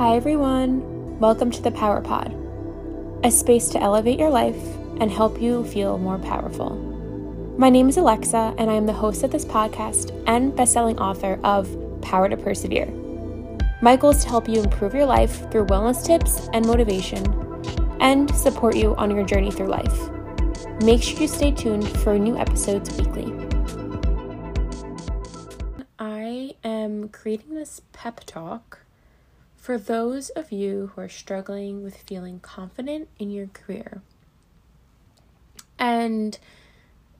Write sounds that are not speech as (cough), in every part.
Hi, everyone. Welcome to the Power Pod, a space to elevate your life and help you feel more powerful. My name is Alexa, and I am the host of this podcast and best-selling author of Power to Persevere. My goal is to help you improve your life through wellness tips and motivation, and support you on your journey through life. Make sure you stay tuned for new episodes weekly. I am creating this pep talk for those of you who are struggling with feeling confident in your career. And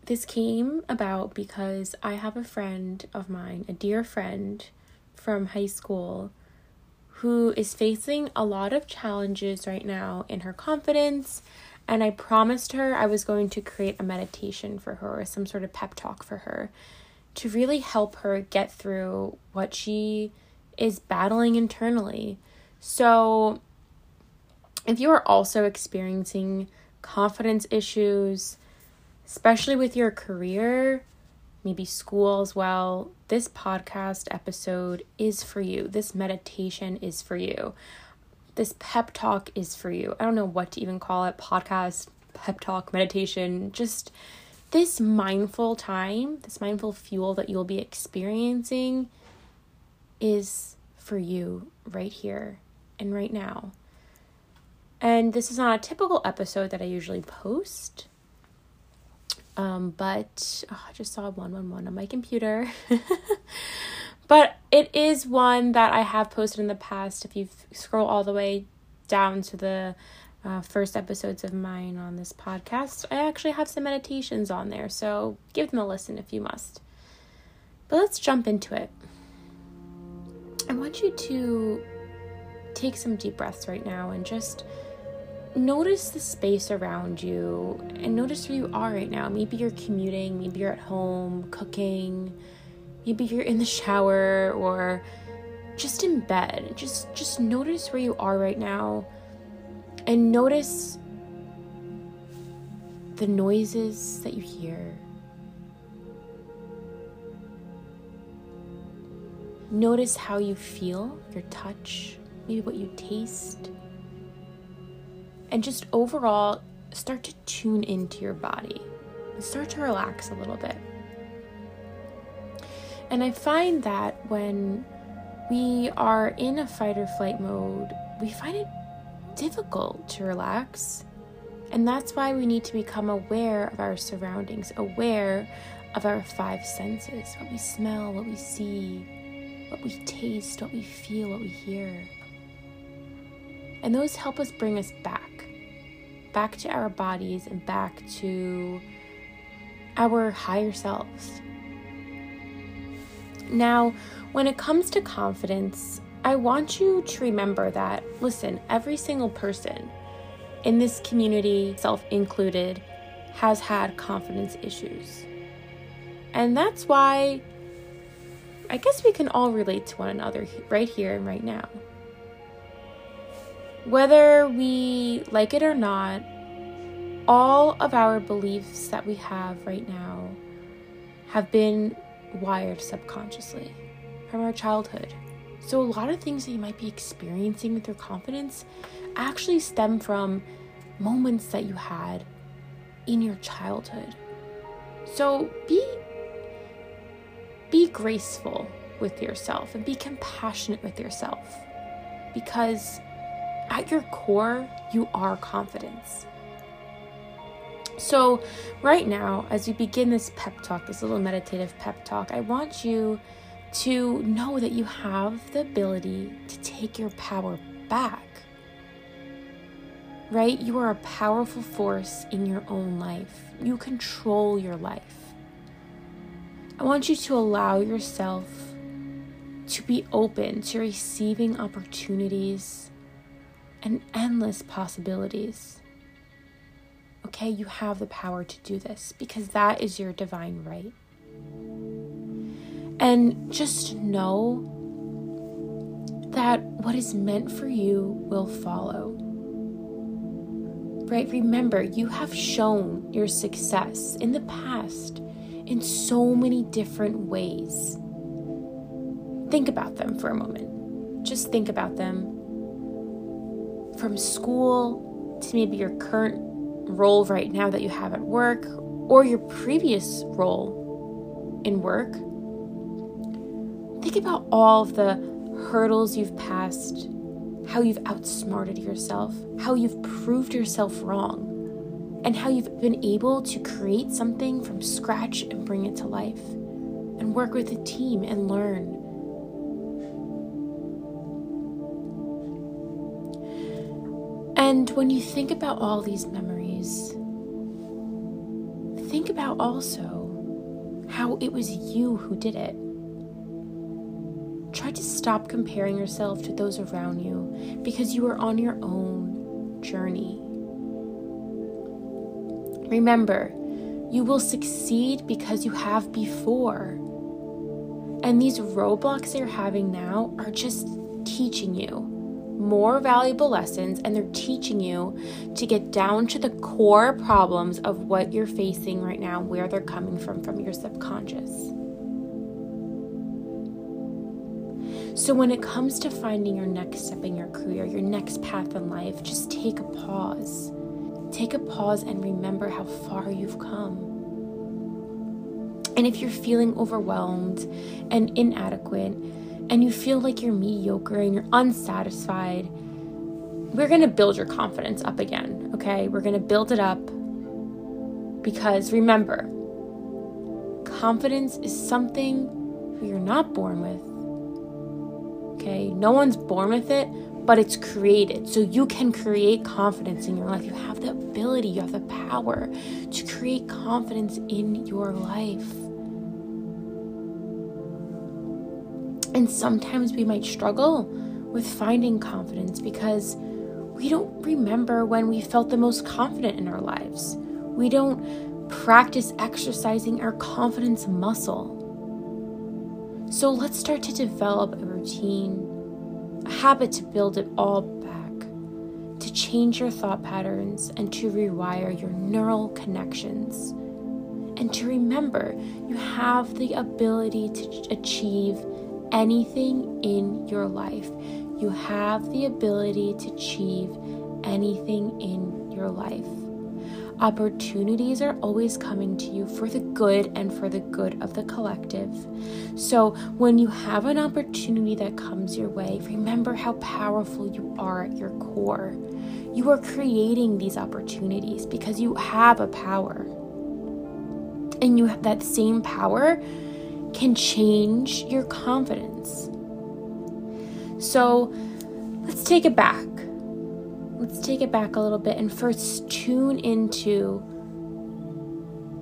this came about because I have a friend of mine, a dear friend from high school, who is facing a lot of challenges right now in her confidence. And I promised her I was going to create a meditation for her or some sort of pep talk for her to really help her get through what she is battling internally. So, if you are also experiencing confidence issues, especially with your career, maybe school as well, this podcast episode is for you. This meditation is for you. This pep talk is for you. I don't know what to even call it podcast, pep talk, meditation, just this mindful time, this mindful fuel that you'll be experiencing is for you right here and right now. And this is not a typical episode that I usually post. Um, but oh, I just saw 111 on my computer. (laughs) but it is one that I have posted in the past. If you scroll all the way down to the uh, first episodes of mine on this podcast, I actually have some meditations on there. So give them a listen if you must. But let's jump into it. I want you to take some deep breaths right now and just notice the space around you and notice where you are right now. Maybe you're commuting, maybe you're at home cooking, maybe you're in the shower or just in bed. Just just notice where you are right now and notice the noises that you hear. Notice how you feel, your touch, maybe what you taste. And just overall, start to tune into your body start to relax a little bit. And I find that when we are in a fight or flight mode, we find it difficult to relax. And that's why we need to become aware of our surroundings, aware of our five senses what we smell, what we see, what we taste, what we feel, what we hear. And those help us bring us back, back to our bodies and back to our higher selves. Now, when it comes to confidence, I want you to remember that, listen, every single person in this community, self included, has had confidence issues. And that's why I guess we can all relate to one another right here and right now. Whether we like it or not, all of our beliefs that we have right now have been wired subconsciously from our childhood. So, a lot of things that you might be experiencing with your confidence actually stem from moments that you had in your childhood. So, be graceful with yourself and be compassionate with yourself because at your core, you are confidence. So, right now, as we begin this pep talk, this little meditative pep talk, I want you to know that you have the ability to take your power back. Right? You are a powerful force in your own life, you control your life. I want you to allow yourself to be open to receiving opportunities and endless possibilities. Okay, you have the power to do this because that is your divine right. And just know that what is meant for you will follow. Right? Remember, you have shown your success in the past in so many different ways. Think about them for a moment. Just think about them from school to maybe your current role right now that you have at work or your previous role in work. Think about all of the hurdles you've passed, how you've outsmarted yourself, how you've proved yourself wrong, and how you've been able to create something from scratch and bring it to life, and work with a team and learn. And when you think about all these memories, think about also how it was you who did it. Try to stop comparing yourself to those around you because you are on your own journey. Remember, you will succeed because you have before. And these roadblocks you're having now are just teaching you more valuable lessons and they're teaching you to get down to the core problems of what you're facing right now, where they're coming from from your subconscious. So, when it comes to finding your next step in your career, your next path in life, just take a pause. Take a pause and remember how far you've come. And if you're feeling overwhelmed and inadequate, and you feel like you're mediocre and you're unsatisfied, we're going to build your confidence up again, okay? We're going to build it up because remember, confidence is something you're not born with. Okay? No one's born with it, but it's created. So you can create confidence in your life. You have the ability, you have the power to create confidence in your life. And sometimes we might struggle with finding confidence because we don't remember when we felt the most confident in our lives. We don't practice exercising our confidence muscle. So let's start to develop a routine, a habit to build it all back, to change your thought patterns and to rewire your neural connections. And to remember, you have the ability to achieve anything in your life. You have the ability to achieve anything in your life. Opportunities are always coming to you for the good and for the good of the collective. So, when you have an opportunity that comes your way, remember how powerful you are at your core. You are creating these opportunities because you have a power. And you have that same power can change your confidence. So let's take it back. Let's take it back a little bit and first tune into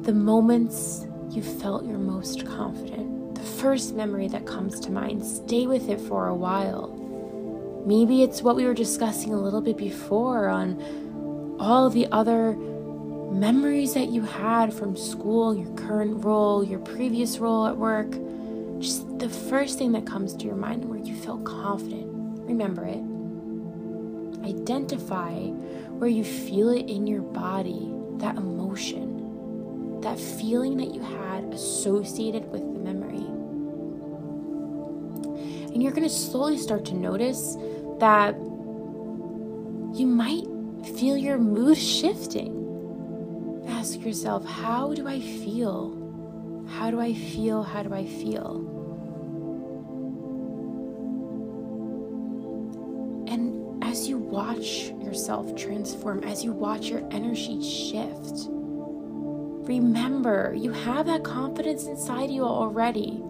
the moments you felt your most confident. The first memory that comes to mind. Stay with it for a while. Maybe it's what we were discussing a little bit before on all the other memories that you had from school, your current role, your previous role at work, just the first thing that comes to your mind where you feel confident. Remember it. Identify where you feel it in your body, that emotion, that feeling that you had associated with the memory. And you're going to slowly start to notice that you might feel your mood shifting ask yourself, how do I feel? How do I feel? How do I feel? Watch yourself transform, as you watch your energy shift, remember you have that confidence inside you already.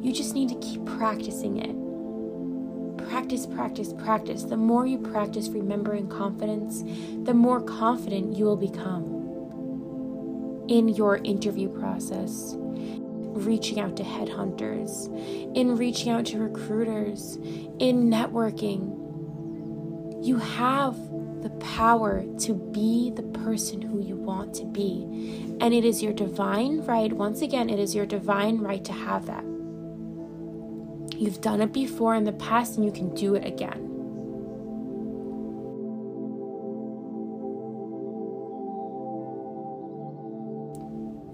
You just need to keep practicing it practice, practice, practice. The more you practice remembering confidence, the more confident you will become in your interview process, reaching out to headhunters, in reaching out to recruiters, in networking. You have the power to be the person who you want to be. And it is your divine right, once again, it is your divine right to have that. You've done it before in the past and you can do it again.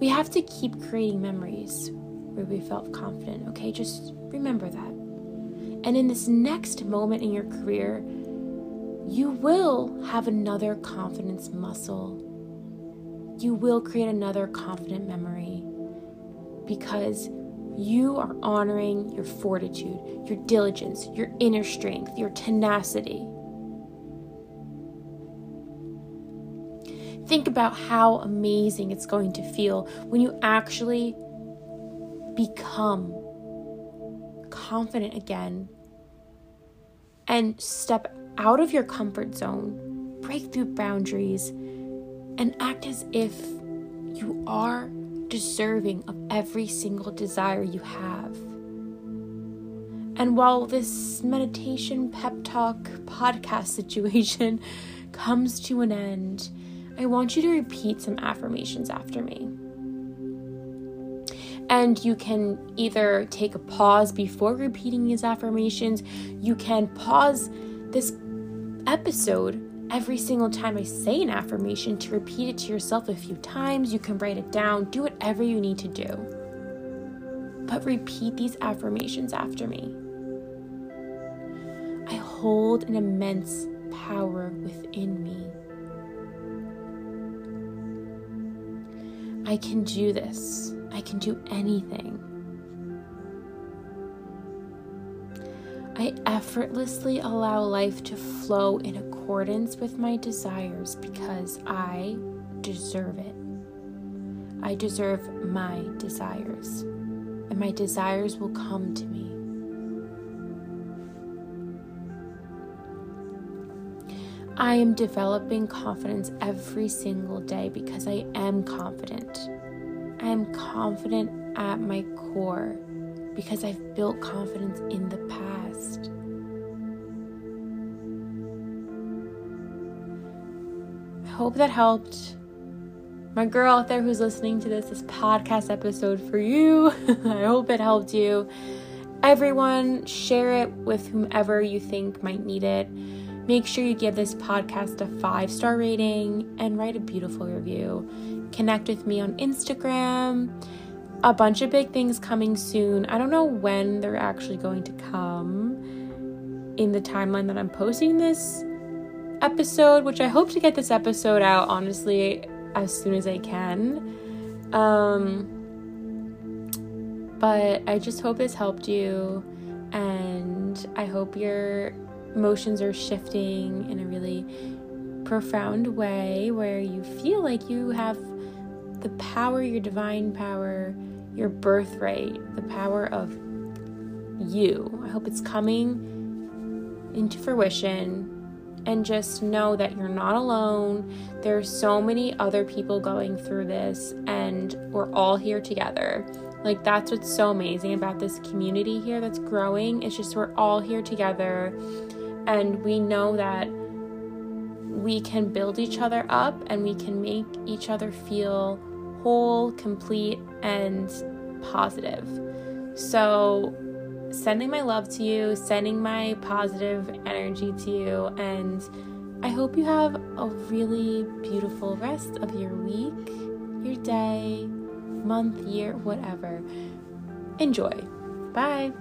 We have to keep creating memories where we felt confident, okay? Just remember that. And in this next moment in your career, you will have another confidence muscle. You will create another confident memory because you are honoring your fortitude, your diligence, your inner strength, your tenacity. Think about how amazing it's going to feel when you actually become confident again and step out of your comfort zone, break through boundaries, and act as if you are deserving of every single desire you have. And while this meditation pep talk podcast (laughs) situation comes to an end, I want you to repeat some affirmations after me. And you can either take a pause before repeating these affirmations, you can pause this episode every single time I say an affirmation to repeat it to yourself a few times. You can write it down, do whatever you need to do. But repeat these affirmations after me. I hold an immense power within me. I can do this. I can do anything. I effortlessly allow life to flow in accordance with my desires because I deserve it. I deserve my desires, and my desires will come to me. I am developing confidence every single day because I am confident. I am confident at my core because I've built confidence in the past. I hope that helped. My girl out there who's listening to this, this podcast episode for you, (laughs) I hope it helped you. Everyone, share it with whomever you think might need it. Make sure you give this podcast a five star rating and write a beautiful review. Connect with me on Instagram a bunch of big things coming soon. I don't know when they're actually going to come in the timeline that I'm posting this episode, which I hope to get this episode out honestly as soon as I can. Um but I just hope this helped you and I hope your emotions are shifting in a really profound way where you feel like you have the power, your divine power your birthright, the power of you. I hope it's coming into fruition and just know that you're not alone. There's so many other people going through this and we're all here together. Like that's what's so amazing about this community here that's growing. It's just we're all here together and we know that we can build each other up and we can make each other feel whole, complete, and positive. So, sending my love to you, sending my positive energy to you, and I hope you have a really beautiful rest of your week, your day, month, year, whatever. Enjoy. Bye.